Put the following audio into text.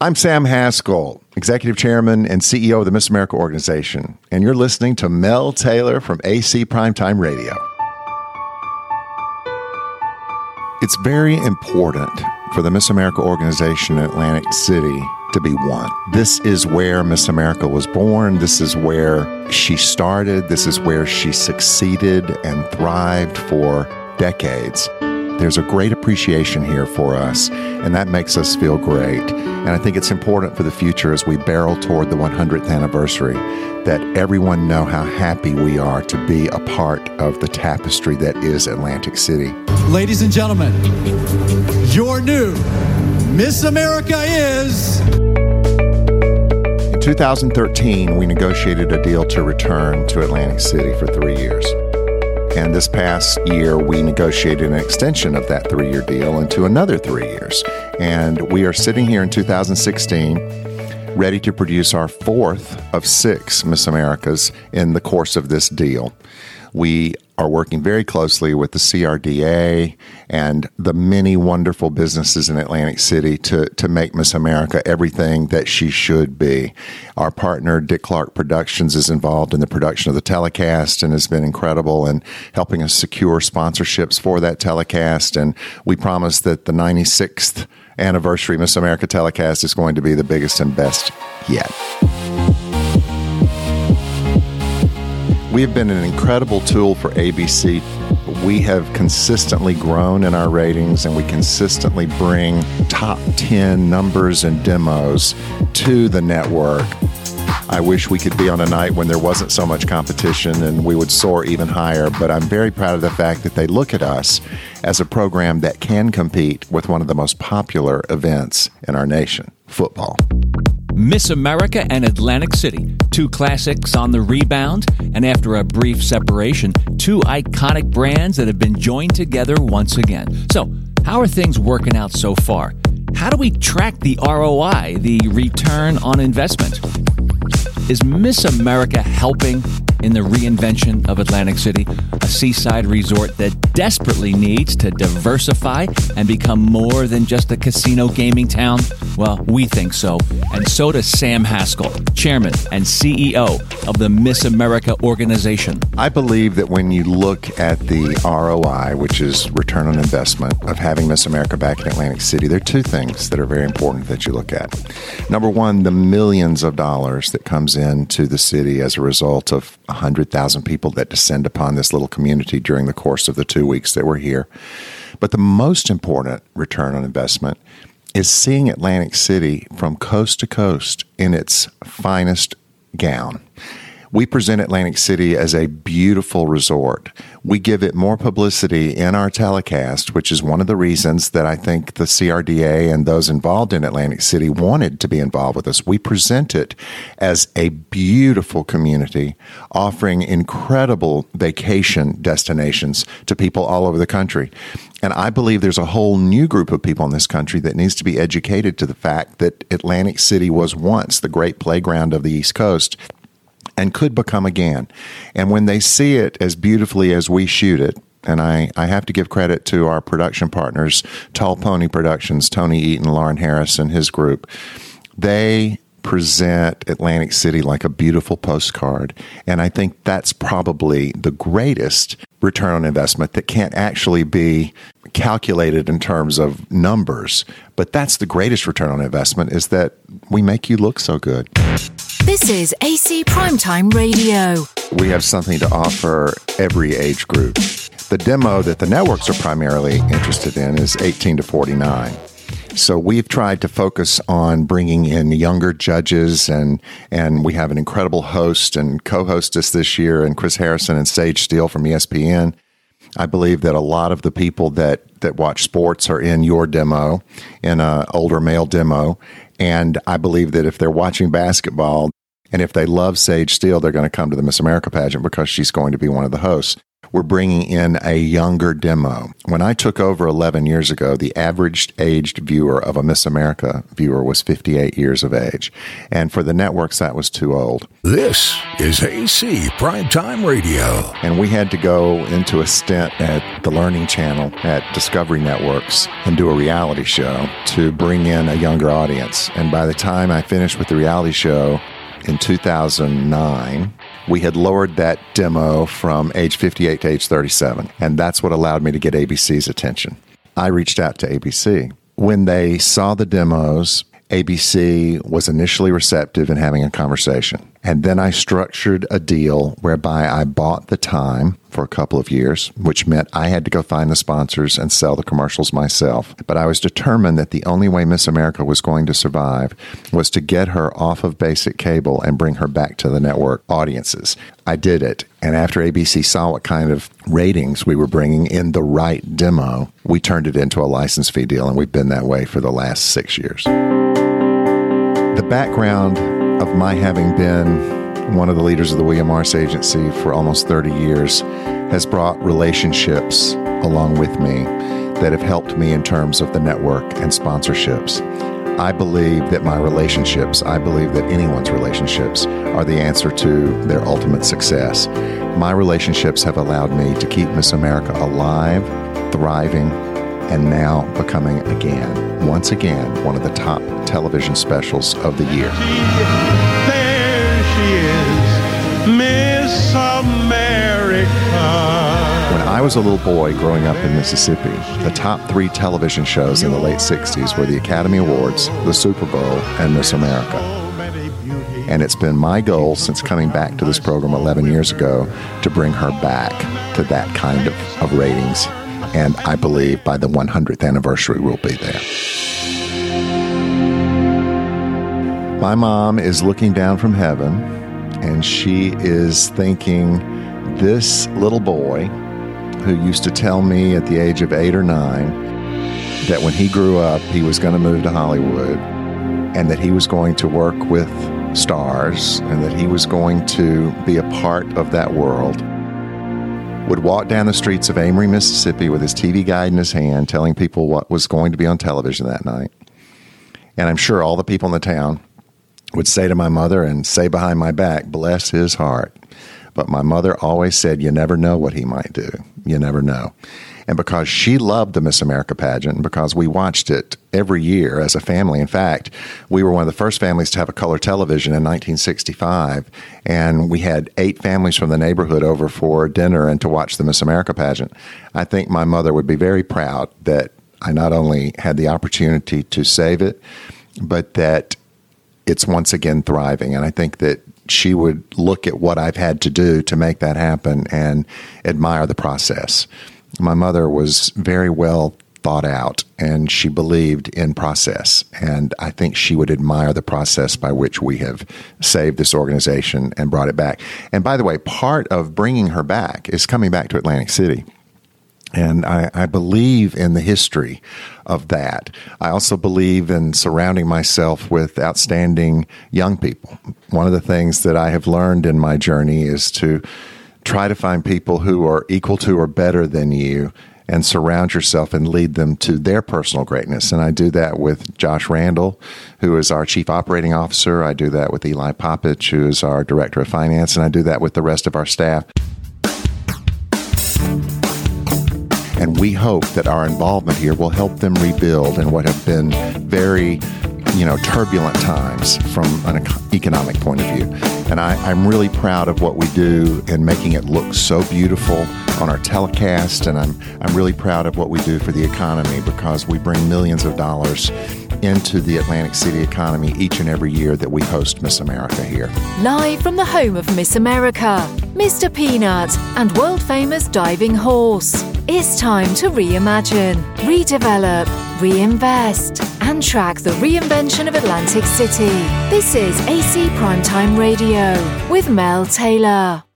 I'm Sam Haskell, Executive Chairman and CEO of the Miss America organization, and you're listening to Mel Taylor from AC Primetime Radio. It's very important for the Miss America organization in Atlantic City to be one. This is where Miss America was born. This is where she started. This is where she succeeded and thrived for decades. There's a great appreciation here for us, and that makes us feel great. And I think it's important for the future as we barrel toward the 100th anniversary that everyone know how happy we are to be a part of the tapestry that is Atlantic City. Ladies and gentlemen, your new Miss America is. In 2013, we negotiated a deal to return to Atlantic City for three years. And this past year, we negotiated an extension of that three year deal into another three years. And we are sitting here in 2016, ready to produce our fourth of six Miss Americas in the course of this deal. We are working very closely with the CRDA and the many wonderful businesses in Atlantic City to, to make Miss America everything that she should be. Our partner, Dick Clark Productions, is involved in the production of the telecast and has been incredible in helping us secure sponsorships for that telecast. And we promise that the 96th anniversary Miss America telecast is going to be the biggest and best yet. We have been an incredible tool for ABC. We have consistently grown in our ratings and we consistently bring top 10 numbers and demos to the network. I wish we could be on a night when there wasn't so much competition and we would soar even higher, but I'm very proud of the fact that they look at us as a program that can compete with one of the most popular events in our nation football. Miss America and Atlantic City, two classics on the rebound, and after a brief separation, two iconic brands that have been joined together once again. So, how are things working out so far? How do we track the ROI, the return on investment? Is Miss America helping in the reinvention of Atlantic City, a seaside resort that desperately needs to diversify and become more than just a casino gaming town? Well, we think so. And so does Sam Haskell, chairman and CEO of the Miss America organization. I believe that when you look at the ROI, which is return on investment of having Miss America back in Atlantic City, there are two things that are very important that you look at. Number one, the millions of dollars that comes into the city as a result of 100,000 people that descend upon this little community during the course of the two weeks that we're here. But the most important return on investment is seeing Atlantic City from coast to coast in its finest gown. We present Atlantic City as a beautiful resort. We give it more publicity in our telecast, which is one of the reasons that I think the CRDA and those involved in Atlantic City wanted to be involved with us. We present it as a beautiful community offering incredible vacation destinations to people all over the country. And I believe there's a whole new group of people in this country that needs to be educated to the fact that Atlantic City was once the great playground of the East Coast and could become again. And when they see it as beautifully as we shoot it, and I, I have to give credit to our production partners, Tall Pony Productions, Tony Eaton, Lauren Harris, and his group. They present Atlantic City like a beautiful postcard. And I think that's probably the greatest return on investment that can't actually be calculated in terms of numbers. But that's the greatest return on investment is that we make you look so good. This is AC Primetime Radio. We have something to offer every age group. The demo that the networks are primarily interested in is 18 to 49. So we've tried to focus on bringing in younger judges, and and we have an incredible host and co-hostess this year, and Chris Harrison and Sage Steele from ESPN. I believe that a lot of the people that that watch sports are in your demo, in a older male demo, and I believe that if they're watching basketball and if they love Sage Steele, they're going to come to the Miss America pageant because she's going to be one of the hosts. We're bringing in a younger demo. When I took over 11 years ago, the average aged viewer of a Miss America viewer was 58 years of age. And for the networks, that was too old. This is AC Primetime Radio. And we had to go into a stint at the Learning Channel at Discovery Networks and do a reality show to bring in a younger audience. And by the time I finished with the reality show in 2009, we had lowered that demo from age 58 to age 37. And that's what allowed me to get ABC's attention. I reached out to ABC. When they saw the demos, ABC was initially receptive in having a conversation. And then I structured a deal whereby I bought the time for a couple of years, which meant I had to go find the sponsors and sell the commercials myself. But I was determined that the only way Miss America was going to survive was to get her off of basic cable and bring her back to the network audiences. I did it. And after ABC saw what kind of ratings we were bringing in the right demo, we turned it into a license fee deal, and we've been that way for the last six years. The background of my having been one of the leaders of the William Morris Agency for almost 30 years has brought relationships along with me that have helped me in terms of the network and sponsorships. I believe that my relationships, I believe that anyone's relationships are the answer to their ultimate success. My relationships have allowed me to keep Miss America alive, thriving, and now becoming again, once again, one of the top television specials of the year. There she is, Miss America. When I was a little boy growing up in Mississippi, the top three television shows in the late 60s were the Academy Awards, the Super Bowl, and Miss America. And it's been my goal since coming back to this program 11 years ago to bring her back to that kind of, of ratings and I believe by the 100th anniversary we'll be there. My mom is looking down from heaven and she is thinking, this little boy who used to tell me at the age of eight or nine that when he grew up he was going to move to Hollywood and that he was going to work with stars and that he was going to be a part of that world would walk down the streets of Amory, Mississippi with his TV guide in his hand, telling people what was going to be on television that night. And I'm sure all the people in the town would say to my mother and say behind my back, bless his heart. But my mother always said, you never know what he might do. You never know. And because she loved the Miss America pageant, because we watched it every year as a family. In fact, we were one of the first families to have a color television in 1965, and we had eight families from the neighborhood over for dinner and to watch the Miss America pageant. I think my mother would be very proud that I not only had the opportunity to save it, but that it's once again thriving. And I think that she would look at what I've had to do to make that happen and admire the process my mother was very well thought out and she believed in process. And I think she would admire the process by which we have saved this organization and brought it back. And by the way, part of bringing her back is coming back to Atlantic City. And I, I, believe in the history of that. I also believe in surrounding myself with outstanding young people. One of the things that I have learned in my journey is to try to find people who are equal to or better than you and surround yourself and lead them to their personal greatness. And I do that with Josh Randle, who is our chief operating officer. I do that with Eli Popich, who is our director of finance. And I do that with the rest of our staff. And we hope that our involvement here will help them rebuild in what have been very you know, turbulent times from an economic point of view. And I, I'm really proud of what we do in making it look so beautiful on our telecast. And I'm, I'm really proud of what we do for the economy because we bring millions of dollars into the Atlantic City economy each and every year that we host Miss America here. Live from the home of Miss America, Mr. Peanut, and world famous diving horse. It's time to reimagine, redevelop, reinvest, and track the reinvention of Atlantic City. This is AC Primetime Radio with Mel Taylor.